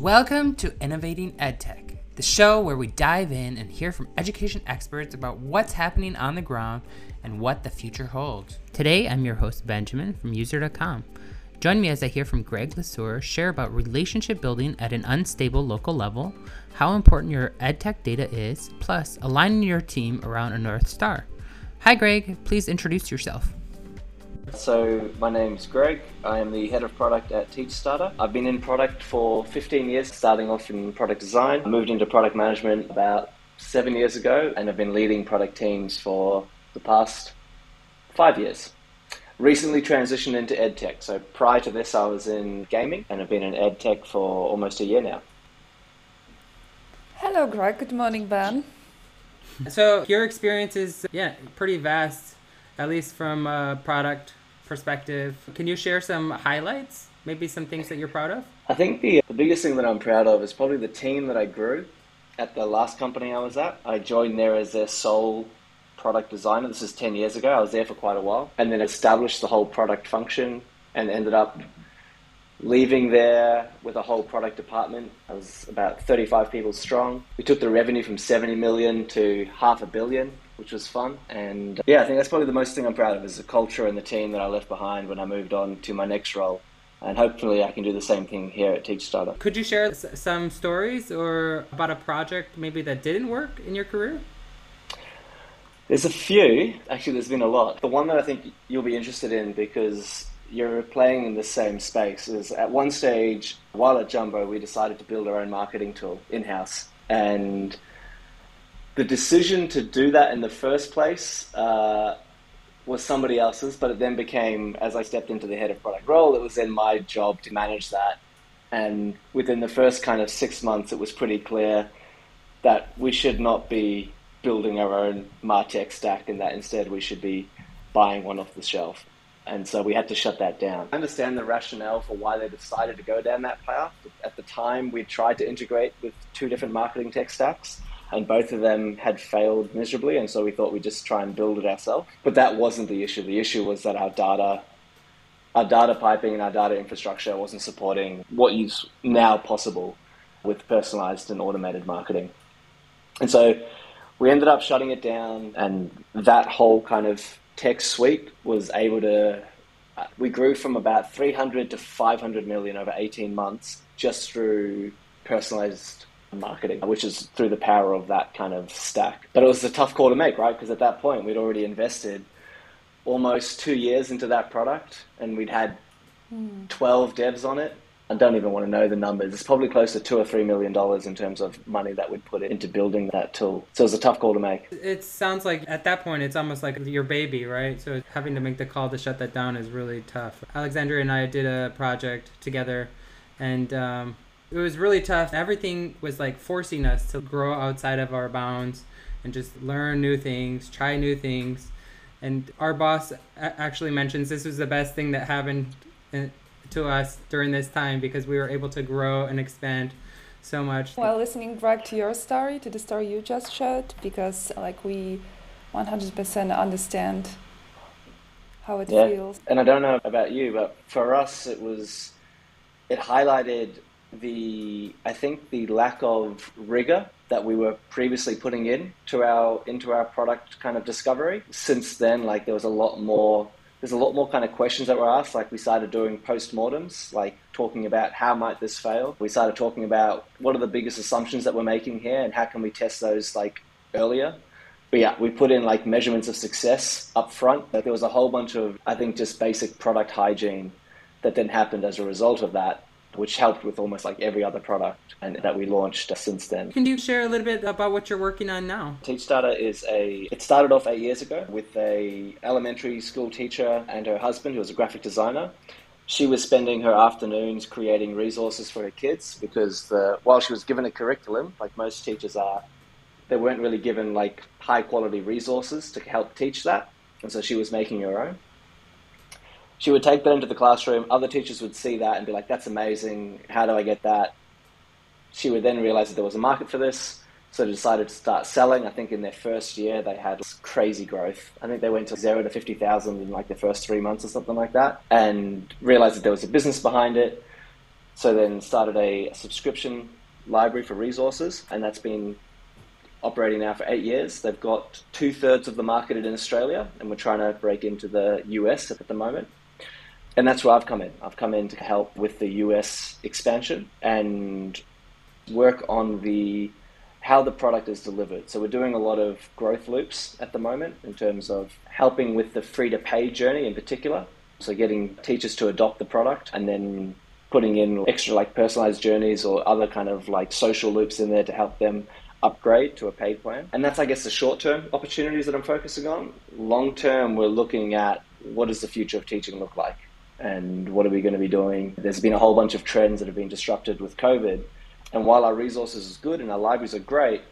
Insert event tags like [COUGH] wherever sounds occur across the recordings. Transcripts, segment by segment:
Welcome to Innovating EdTech, the show where we dive in and hear from education experts about what's happening on the ground and what the future holds. Today, I'm your host, Benjamin from user.com. Join me as I hear from Greg Le Sueur share about relationship building at an unstable local level, how important your EdTech data is, plus aligning your team around a North Star. Hi, Greg. Please introduce yourself. So my name's Greg. I am the head of product at TeachStarter. I've been in product for 15 years, starting off in product design. I moved into product management about seven years ago, and I've been leading product teams for the past five years. Recently transitioned into EdTech. So prior to this, I was in gaming, and I've been in EdTech for almost a year now. Hello, Greg. Good morning, Ben. So your experience is yeah pretty vast, at least from a product perspective. Can you share some highlights? Maybe some things that you're proud of? I think the, the biggest thing that I'm proud of is probably the team that I grew at the last company I was at. I joined there as their sole product designer. This is 10 years ago. I was there for quite a while and then established the whole product function and ended up leaving there with a whole product department. I was about 35 people strong. We took the revenue from 70 million to half a billion, which was fun. And uh, yeah, I think that's probably the most thing I'm proud of is the culture and the team that I left behind when I moved on to my next role. And hopefully I can do the same thing here at TeachStarter. Could you share some stories or about a project maybe that didn't work in your career? There's a few. Actually, there's been a lot. The one that I think you'll be interested in because you're playing in the same space is at one stage, while at Jumbo, we decided to build our own marketing tool in house. And the decision to do that in the first place uh, was somebody else's, but it then became, as I stepped into the head of product role, it was then my job to manage that. And within the first kind of six months, it was pretty clear that we should not be building our own Martech stack and that instead we should be buying one off the shelf. And so we had to shut that down. I understand the rationale for why they decided to go down that path. At the time, we tried to integrate with two different marketing tech stacks, and both of them had failed miserably. And so we thought we'd just try and build it ourselves. But that wasn't the issue. The issue was that our data, our data piping and our data infrastructure wasn't supporting what is now possible with personalized and automated marketing. And so we ended up shutting it down, and that whole kind of tech suite was able to. We grew from about 300 to 500 million over 18 months just through personalized marketing, which is through the power of that kind of stack. But it was a tough call to make, right? Because at that point, we'd already invested almost two years into that product and we'd had 12 devs on it I don't even want to know the numbers. It's probably close to two or three million dollars in terms of money that we'd put into building that tool. So it was a tough call to make. It sounds like at that point it's almost like your baby, right? So having to make the call to shut that down is really tough. Alexandria and I did a project together, and um, it was really tough. Everything was like forcing us to grow outside of our bounds and just learn new things, try new things. And our boss actually mentions this was the best thing that happened eh, to us during this time because we were able to grow and expand so much. Well, listening back to your story, to the story you just shared, because like we 100% understand how it yeah. feels. And I don't know about you, but for us, it was, it highlighted the, I think the lack of rigor that we were previously putting in to our into our product kind of discovery. Since then, like there was a lot more there's a lot more kind of questions that were asked. Like we started doing post-mortems, like talking about how might this fail. We started talking about what are the biggest assumptions that we're making here and how can we test those like earlier. But yeah, we put in like measurements of success up front. Like there was a whole bunch of, I think, just basic product hygiene that then happened as a result of that which helped with almost like every other product and that we launched since then. Can you share a little bit about what you're working on now? TeachStarter is a it started off 8 years ago with a elementary school teacher and her husband who was a graphic designer. She was spending her afternoons creating resources for her kids because the, while she was given a curriculum, like most teachers are, they weren't really given like high quality resources to help teach that. And so she was making her own she would take that into the classroom. Other teachers would see that and be like, that's amazing. How do I get that? She would then realize that there was a market for this. So decided to start selling. I think in their first year, they had crazy growth. I think they went to zero to 50,000 in like the first three months or something like that and realized that there was a business behind it. So then started a subscription library for resources, and that's been operating now for eight years. They've got two thirds of the market in Australia, and we're trying to break into the US at the moment. And that's where I've come in. I've come in to help with the US expansion and work on the how the product is delivered. So we're doing a lot of growth loops at the moment in terms of helping with the free to pay journey in particular. So getting teachers to adopt the product and then putting in extra like personalized journeys or other kind of like social loops in there to help them upgrade to a paid plan. And that's, I guess, the short term opportunities that I'm focusing on. Long term, we're looking at what does the future of teaching look like and what are we going to be doing. There's been a whole bunch of trends that have been disrupted with COVID. And while our resources is good and our libraries are great,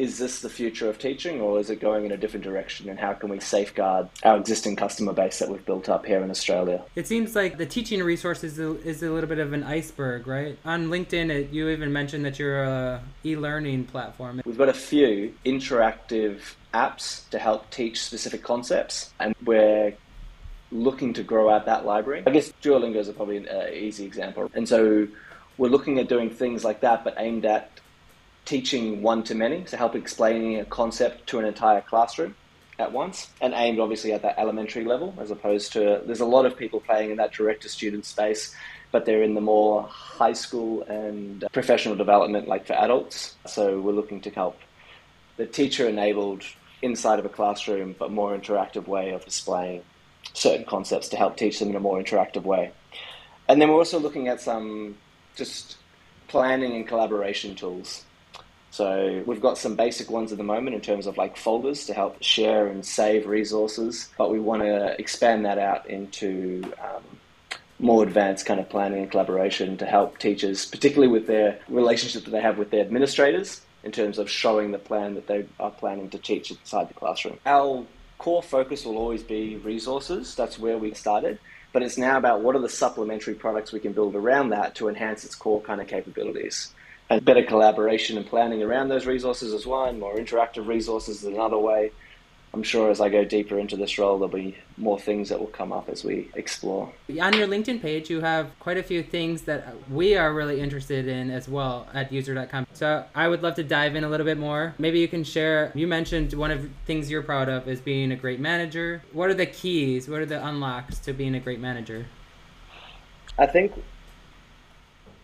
is this the future of teaching or is it going in a different direction and how can we safeguard our existing customer base that we've built up here in Australia? It seems like the teaching resources is a little bit of an iceberg, right? On LinkedIn, it, you even mentioned that you're a e-learning platform. We've got a few interactive apps to help teach specific concepts and we're looking to grow out that library. I guess Duolingo is probably an uh, easy example. And so we're looking at doing things like that, but aimed at teaching one to many, to help explaining a concept to an entire classroom at once, and aimed obviously at that elementary level, as opposed to there's a lot of people playing in that direct to student space, but they're in the more high school and professional development, like for adults. So we're looking to help the teacher enabled inside of a classroom, but more interactive way of displaying certain concepts to help teach them in a more interactive way. And then we're also looking at some just planning and collaboration tools. So we've got some basic ones at the moment in terms of like folders to help share and save resources, but we want to expand that out into um, more advanced kind of planning and collaboration to help teachers, particularly with their relationship that they have with their administrators in terms of showing the plan that they are planning to teach inside the classroom. Our core focus will always be resources. That's where we started. But it's now about what are the supplementary products we can build around that to enhance its core kind of capabilities and better collaboration and planning around those resources as one, more interactive resources is another way. I'm sure as I go deeper into this role, there'll be more things that will come up as we explore. On your LinkedIn page, you have quite a few things that we are really interested in as well at user.com. So I would love to dive in a little bit more. Maybe you can share. You mentioned one of the things you're proud of is being a great manager. What are the keys? What are the unlocks to being a great manager? I think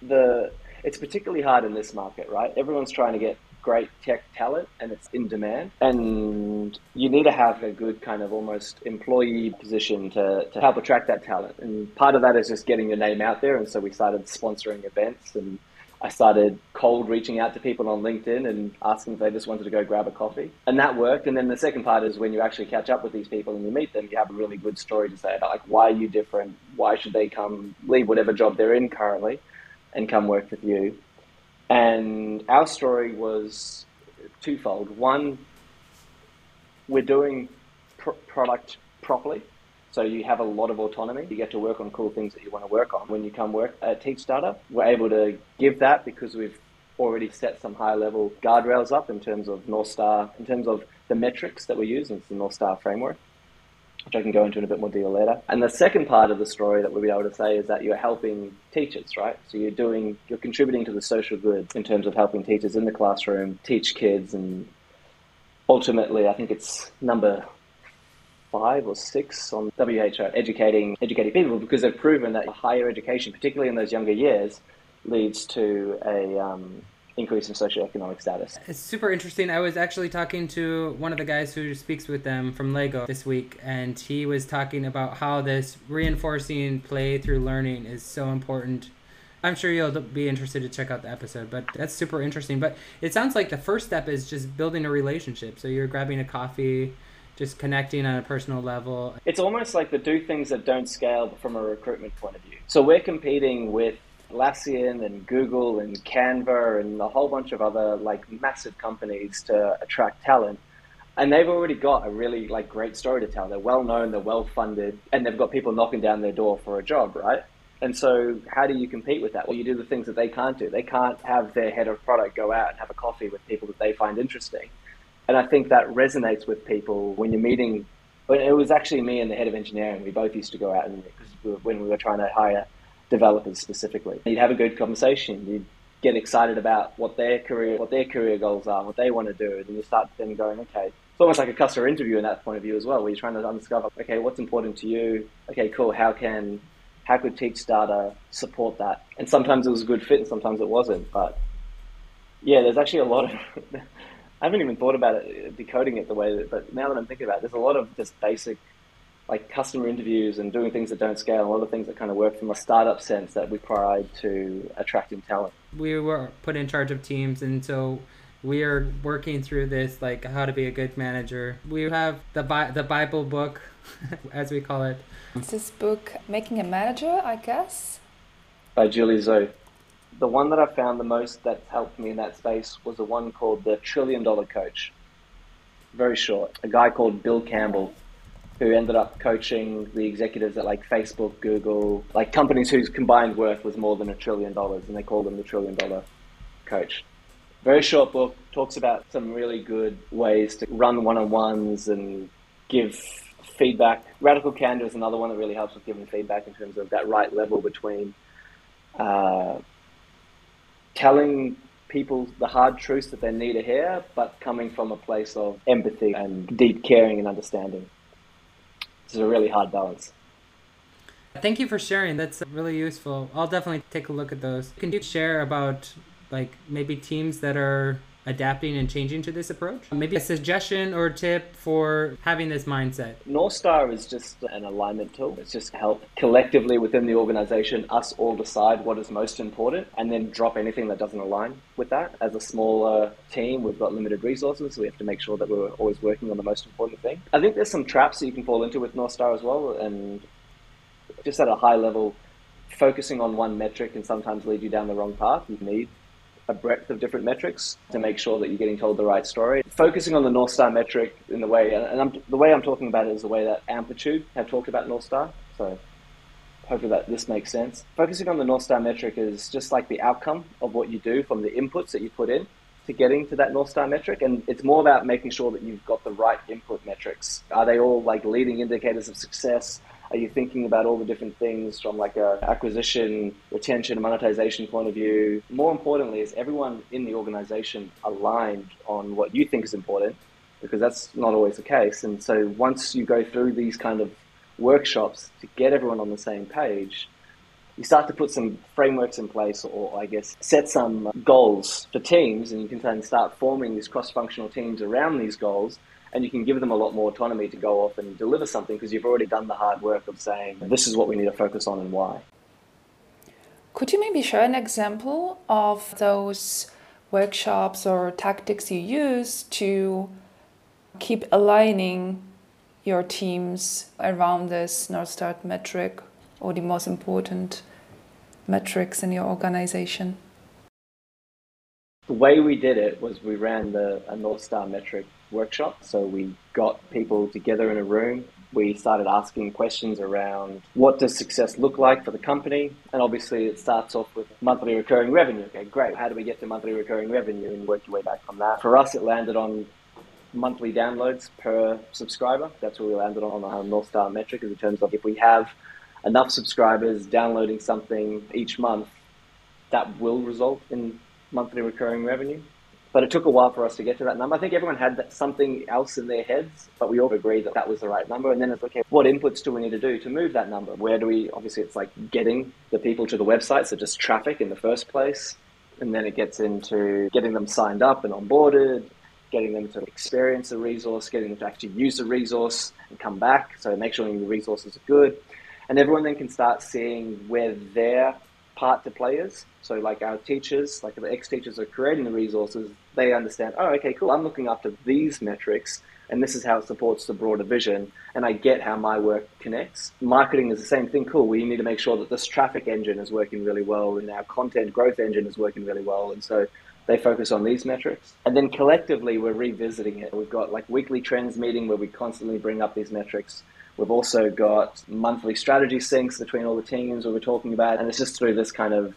the it's particularly hard in this market, right? Everyone's trying to get great tech talent and it's in demand. And you need to have a good kind of almost employee position to, to help attract that talent. And part of that is just getting your name out there. And so we started sponsoring events and I started cold reaching out to people on LinkedIn and asking if they just wanted to go grab a coffee. And that worked. And then the second part is when you actually catch up with these people and you meet them, you have a really good story to say about like, why are you different? Why should they come leave whatever job they're in currently and come work with you? And our story was twofold. One, we're doing pr- product properly. So you have a lot of autonomy. You get to work on cool things that you want to work on. When you come work at TeachStarter, we're able to give that because we've already set some high level guardrails up in terms of North Star, in terms of the metrics that we use. It's the North Star framework which I can go into in a bit more detail later. And the second part of the story that we'll be able to say is that you're helping teachers, right? So you're doing, you're contributing to the social good in terms of helping teachers in the classroom teach kids, and ultimately, I think it's number five or six on WHO educating educating people because they've proven that higher education, particularly in those younger years, leads to a um, increase in socioeconomic status. It's super interesting. I was actually talking to one of the guys who speaks with them from Lego this week, and he was talking about how this reinforcing play through learning is so important. I'm sure you'll be interested to check out the episode, but that's super interesting. But it sounds like the first step is just building a relationship. So you're grabbing a coffee, just connecting on a personal level. It's almost like the do things that don't scale from a recruitment point of view. So we're competing with Atlassian and Google and Canva and a whole bunch of other like massive companies to attract talent. And they've already got a really like great story to tell. They're well known, they're well funded, and they've got people knocking down their door for a job, right? And so, how do you compete with that? Well, you do the things that they can't do. They can't have their head of product go out and have a coffee with people that they find interesting. And I think that resonates with people when you're meeting. When it was actually me and the head of engineering, we both used to go out and because when we were trying to hire developers specifically. You'd have a good conversation. You'd get excited about what their career, what their career goals are, what they want to do, and you start then going, okay, it's almost like a customer interview in that point of view as well, where you're trying to discover, okay, what's important to you? Okay, cool. How can how could TeachStarter support that? And sometimes it was a good fit, and sometimes it wasn't. But yeah, there's actually a lot of. [LAUGHS] I haven't even thought about it, decoding it the way that, but now that I'm thinking about it, there's a lot of just basic like customer interviews and doing things that don't scale, a lot of things that kind of work from a startup sense that we provide to attracting talent. We were put in charge of teams, and so we are working through this, like how to be a good manager. We have the Bi- the Bible book, [LAUGHS] as we call it. It's this book, Making a Manager, I guess. By Julie Zhou. The one that I found the most that helped me in that space was the one called The Trillion Dollar Coach. Very short. A guy called Bill Campbell who ended up coaching the executives at like Facebook, Google, like companies whose combined worth was more than a trillion dollars, and they called him the trillion dollar coach. Very short book, talks about some really good ways to run one on ones and give feedback. Radical Candor is another one that really helps with giving feedback in terms of that right level between uh, telling people the hard truths that they need to hear, but coming from a place of empathy and deep caring and understanding. It's a really hard balance. Thank you for sharing. That's really useful. I'll definitely take a look at those. Can you share about like maybe teams that are adapting and changing to this approach? Maybe a suggestion or tip for having this mindset? North Star is just an alignment tool. It's just help collectively within the organization, us all decide what is most important and then drop anything that doesn't align with that. As a smaller team, we've got limited resources, so we have to make sure that we're always working on the most important thing. I think there's some traps that you can fall into with North Star as well, and just at a high level, focusing on one metric can sometimes lead you down the wrong path. You need a breadth of different metrics to make sure that you're getting told the right story. Focusing on the North Star metric in the way, and I'm, the way I'm talking about it is the way that Amplitude have talked about North Star. So hopefully that this makes sense. Focusing on the North Star metric is just like the outcome of what you do from the inputs that you put in to getting to that North Star metric. And it's more about making sure that you've got the right input metrics. Are they all like leading indicators of success? Are you thinking about all the different things from like a acquisition, retention, monetization point of view? More importantly, is everyone in the organization aligned on what you think is important? Because that's not always the case. And so once you go through these kind of workshops to get everyone on the same page, you start to put some frameworks in place or I guess set some goals for teams and you can then start forming these cross-functional teams around these goals and you can give them a lot more autonomy to go off and deliver something because you've already done the hard work of saying, this is what we need to focus on and why. Could you maybe share an example of those workshops or tactics you use to keep aligning your teams around this North Star metric or the most important metrics in your organization? The way we did it was we ran the a North Star metric workshop. So we got people together in a room. We started asking questions around what does success look like for the company? And obviously it starts off with monthly recurring revenue. Okay, great. How do we get to monthly recurring revenue and work your way back from that? For us, it landed on monthly downloads per subscriber. That's where we landed on our North Star metric in terms of if we have enough subscribers downloading something each month, that will result in monthly recurring revenue. But it took a while for us to get to that number. I think everyone had that, something else in their heads, but we all agreed that that was the right number. And then it's okay, what inputs do we need to do to move that number? Where do we, obviously, it's like getting the people to the website, so just traffic in the first place. And then it gets into getting them signed up and onboarded, getting them to experience the resource, getting them to actually use the resource and come back. So make sure the resources are good. And everyone then can start seeing where their part to players. So like our teachers, like the ex-teachers are creating the resources, they understand, oh, okay, cool, I'm looking after these metrics and this is how it supports the broader vision and I get how my work connects. Marketing is the same thing, cool. We need to make sure that this traffic engine is working really well and our content growth engine is working really well. And so they focus on these metrics. And then collectively, we're revisiting it. We've got like weekly trends meeting where we constantly bring up these metrics We've also got monthly strategy syncs between all the teams we were talking about, and it's just through this kind of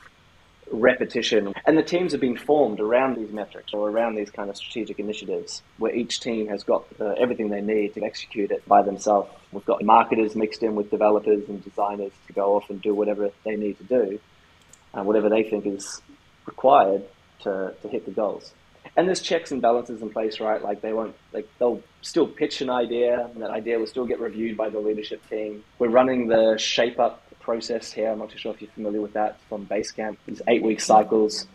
repetition. And the teams have been formed around these metrics or around these kind of strategic initiatives where each team has got uh, everything they need to execute it by themselves. We've got marketers mixed in with developers and designers to go off and do whatever they need to do, uh, whatever they think is required to, to hit the goals. And there's checks and balances in place, right? Like they won't, like they'll still pitch an idea, and that idea will still get reviewed by the leadership team. We're running the shape up process here. I'm not too sure if you're familiar with that from Basecamp. These eight week cycles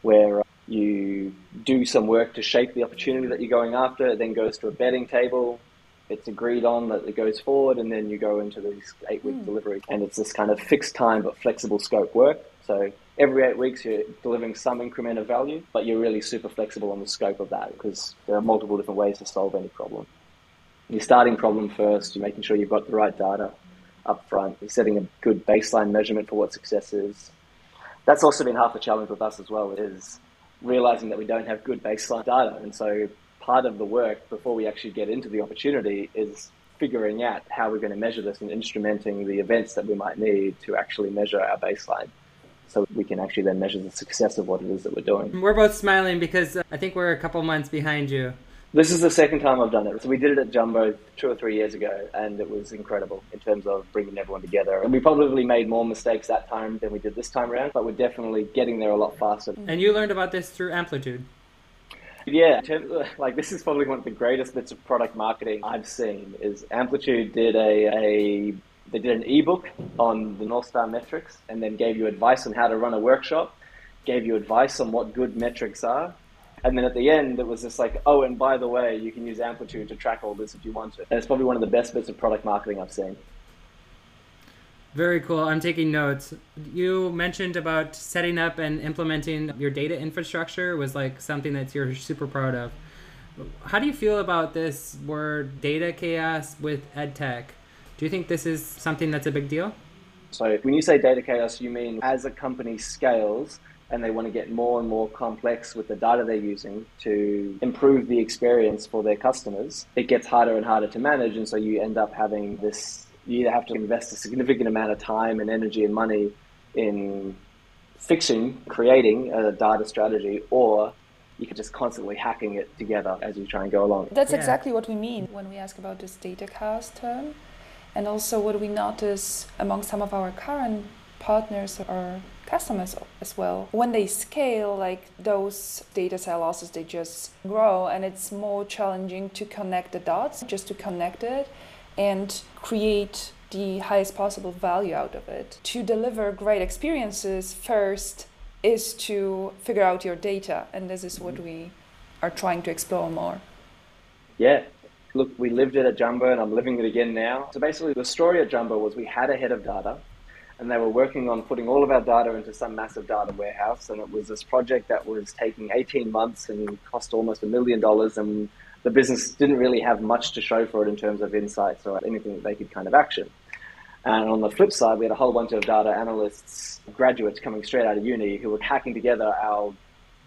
where uh, you do some work to shape the opportunity that you're going after. It then goes to a betting table. It's agreed on that it goes forward, and then you go into these eight week mm. delivery. And it's this kind of fixed time but flexible scope work. So every eight weeks you're delivering some increment of value, but you're really super flexible on the scope of that because there are multiple different ways to solve any problem. You're starting problem first, you're making sure you've got the right data up front, you're setting a good baseline measurement for what success is. That's also been half the challenge with us as well, is realizing that we don't have good baseline data. And so part of the work before we actually get into the opportunity is figuring out how we're going to measure this and instrumenting the events that we might need to actually measure our baseline so we can actually then measure the success of what it is that we're doing. We're both smiling because I think we're a couple months behind you. This is the second time I've done it. So we did it at Jumbo two or three years ago, and it was incredible in terms of bringing everyone together. And we probably made more mistakes that time than we did this time around, but we're definitely getting there a lot faster. And you learned about this through Amplitude. Yeah, like this is probably one of the greatest bits of product marketing I've seen. Is Amplitude did a, a they did an ebook on the North Star metrics and then gave you advice on how to run a workshop, gave you advice on what good metrics are. And then at the end, it was just like, oh, and by the way, you can use Amplitude to track all this if you want to. And it's probably one of the best bits of product marketing I've seen. Very cool. I'm taking notes. You mentioned about setting up and implementing your data infrastructure was like something that you're super proud of. How do you feel about this word data chaos with edtech? Do you think this is something that's a big deal? So, when you say data chaos, you mean as a company scales and they want to get more and more complex with the data they're using to improve the experience for their customers, it gets harder and harder to manage. And so you end up having this you either have to invest a significant amount of time and energy and money in fixing, creating a data strategy, or you can just constantly hacking it together as you try and go along. That's yeah. exactly what we mean when we ask about this data chaos term. And also, what we notice among some of our current partners or customers as well, when they scale, like those data cell losses, they just grow, and it's more challenging to connect the dots, just to connect it and create the highest possible value out of it. To deliver great experiences, first is to figure out your data, and this is what mm-hmm. we are trying to explore more. Yeah, look, we lived it at Jumbo and I'm living it again now. So basically, the story at Jumbo was we had a head of data and they were working on putting all of our data into some massive data warehouse. And it was this project that was taking 18 months and cost almost a million dollars. And the business didn't really have much to show for it in terms of insights or anything that they could kind of action. And on the flip side, we had a whole bunch of data analysts, graduates coming straight out of uni who were hacking together our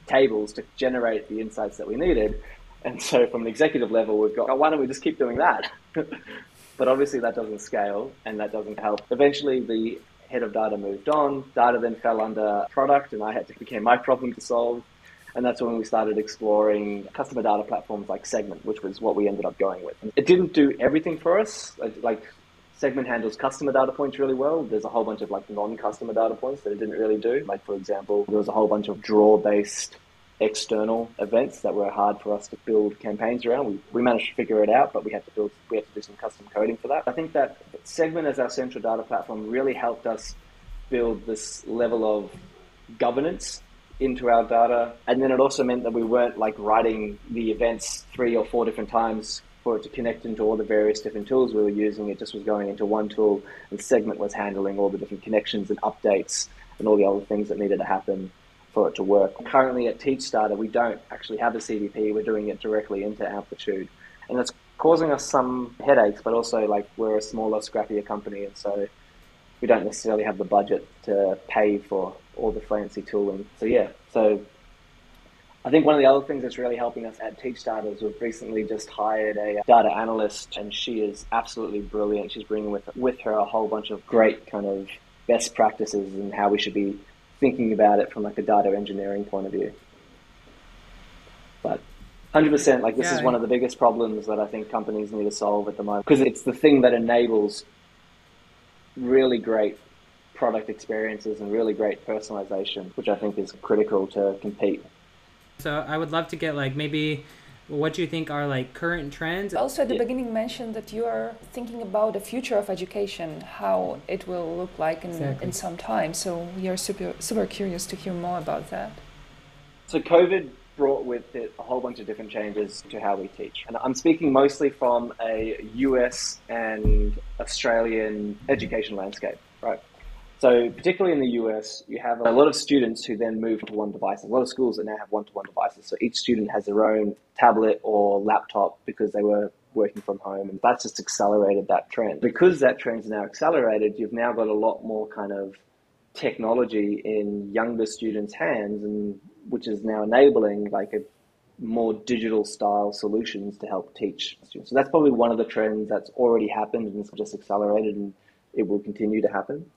tables to generate the insights that we needed. And so from an executive level, we've got, oh, why don't we just keep doing that? [LAUGHS] but obviously that doesn't scale and that doesn't help. Eventually the head of data moved on. Data then fell under product and I had to became my problem to solve. And that's when we started exploring customer data platforms like Segment, which was what we ended up going with. It didn't do everything for us. Like Segment handles customer data points really well. There's a whole bunch of like non-customer data points that it didn't really do. Like for example, there was a whole bunch of draw-based external events that were hard for us to build campaigns around. We, we managed to figure it out, but we had to build we had to do some custom coding for that. I think that Segment as our central data platform really helped us build this level of governance into our data. And then it also meant that we weren't like writing the events three or four different times for it to connect into all the various different tools we were using. It just was going into one tool and Segment was handling all the different connections and updates and all the other things that needed to happen for it to work. Currently at TeachStarter, we don't actually have a CDP. We're doing it directly into Amplitude. And it's causing us some headaches, but also like we're a smaller, scrappier company. And so we don't necessarily have the budget to pay for all the fancy tooling. So yeah, so I think one of the other things that's really helping us at TeachStarter is we've recently just hired a data analyst, and she is absolutely brilliant. She's bringing with with her a whole bunch of great kind of best practices and how we should be thinking about it from like a data engineering point of view. But 100% like this Yeah, is one of the biggest problems that I think companies need to solve at the moment because it's the thing that enables really great product experiences and really great personalization, which I think is critical to compete. So I would love to get like maybe what you think are like current trends. Also, at the Yeah. beginning, mentioned that you are thinking about the future of education, how it will look like in, Exactly. in some time. So we are super super curious to hear more about that. So COVID brought with it a whole bunch of different changes to how we teach. And I'm speaking mostly from a US and Australian education landscape, right? So particularly in the US, you have a lot of students who then move to one device. A lot of schools that now have one-to-one devices. So each student has their own tablet or laptop because they were working from home and that's just accelerated that trend. Because that trend's now accelerated, you've now got a lot more kind of technology in younger students' hands, and which is now enabling like a more digital style solutions to help teach students. So that's probably one of the trends that's already happened and it's just accelerated, and it will continue to happen.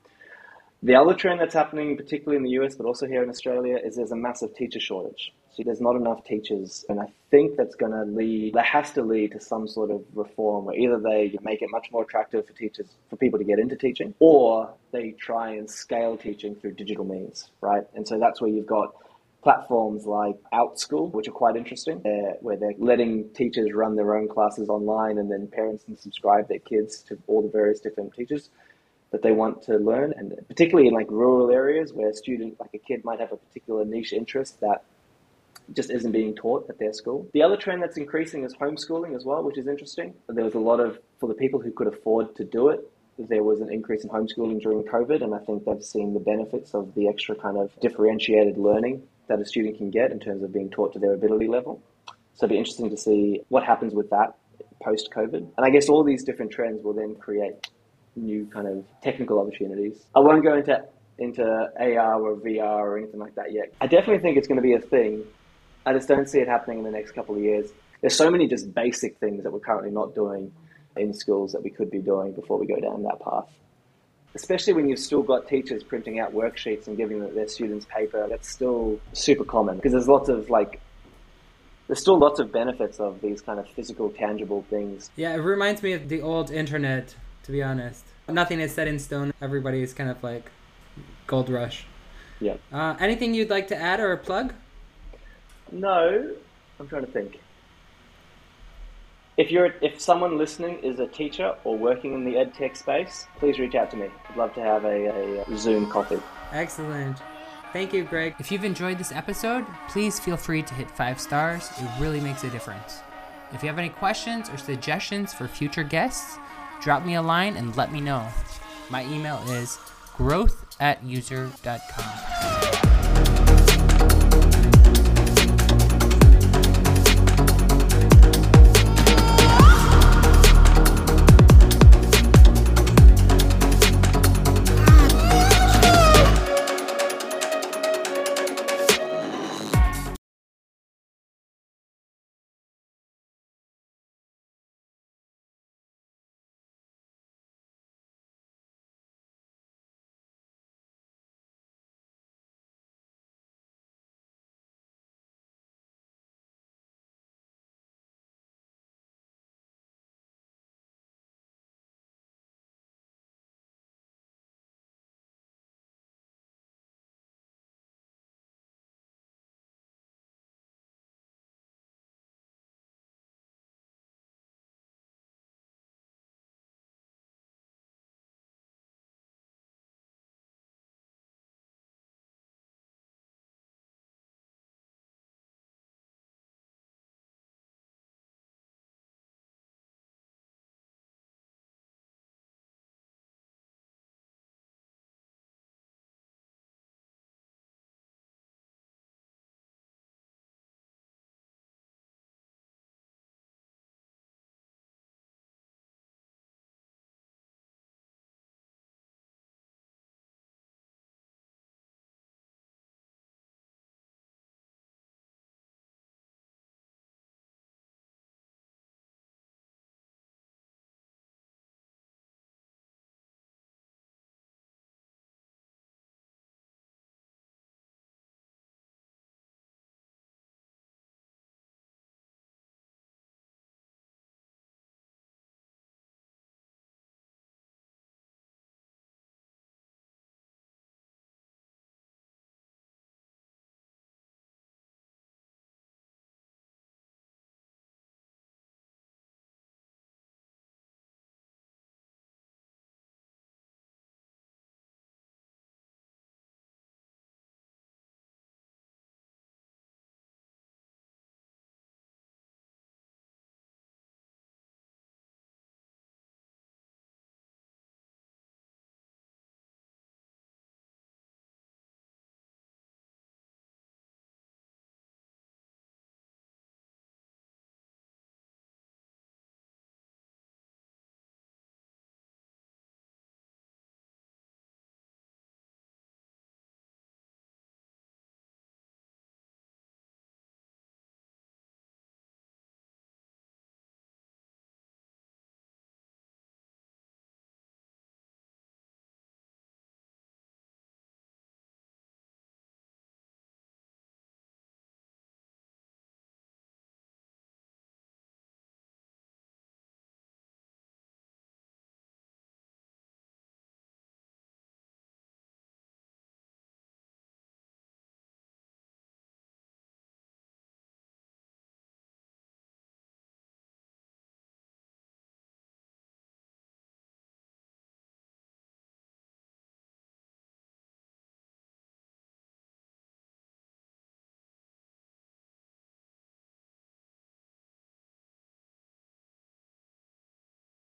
The other trend that's happening, particularly in the US, but also here in Australia, is there's a massive teacher shortage. So there's not enough teachers, and I think that's going to lead, that has to lead to some sort of reform where either they make it much more attractive for teachers, for people to get into teaching, or they try and scale teaching through digital means, right? And so that's where you've got platforms like OutSchool, which are quite interesting, where they're letting teachers run their own classes online, and then parents can subscribe their kids to all the various different teachers that they want to learn, and particularly in like rural areas where a student, like a kid, might have a particular niche interest that just isn't being taught at their school. The other trend that's increasing is homeschooling as well, which is interesting. There was a lot of, for the people who could afford to do it, there was an increase in homeschooling during COVID, and I think they've seen the benefits of the extra kind of differentiated learning that a student can get in terms of being taught to their ability level. So it'll be interesting to see what happens with that post COVID. And I guess all these different trends will then create new kind of technical opportunities. I won't go into into AR or VR or anything like that yet. I definitely think it's going to be a thing. I just don't see it happening in the next couple of years. There's so many just basic things that we're currently not doing in schools that we could be doing before we go down that path. Especially when you've still got teachers printing out worksheets and giving their students paper, that's still super common because there's lots of like there's still lots of benefits of these kind of physical, tangible things. Yeah, it reminds me of the old internet, to be honest. Nothing is set in stone. Everybody is kind of like gold rush. Yeah. Uh, anything you'd like to add or plug? No, I'm trying to think. If you're if someone listening is a teacher or working in the ed tech space, please reach out to me. I'd love to have a, a Zoom coffee. Excellent. Thank you, Greg. If you've enjoyed this episode, please feel free to hit five stars. It really makes a difference. If you have any questions or suggestions for future guests, drop me a line and let me know. My email is growth at user.com.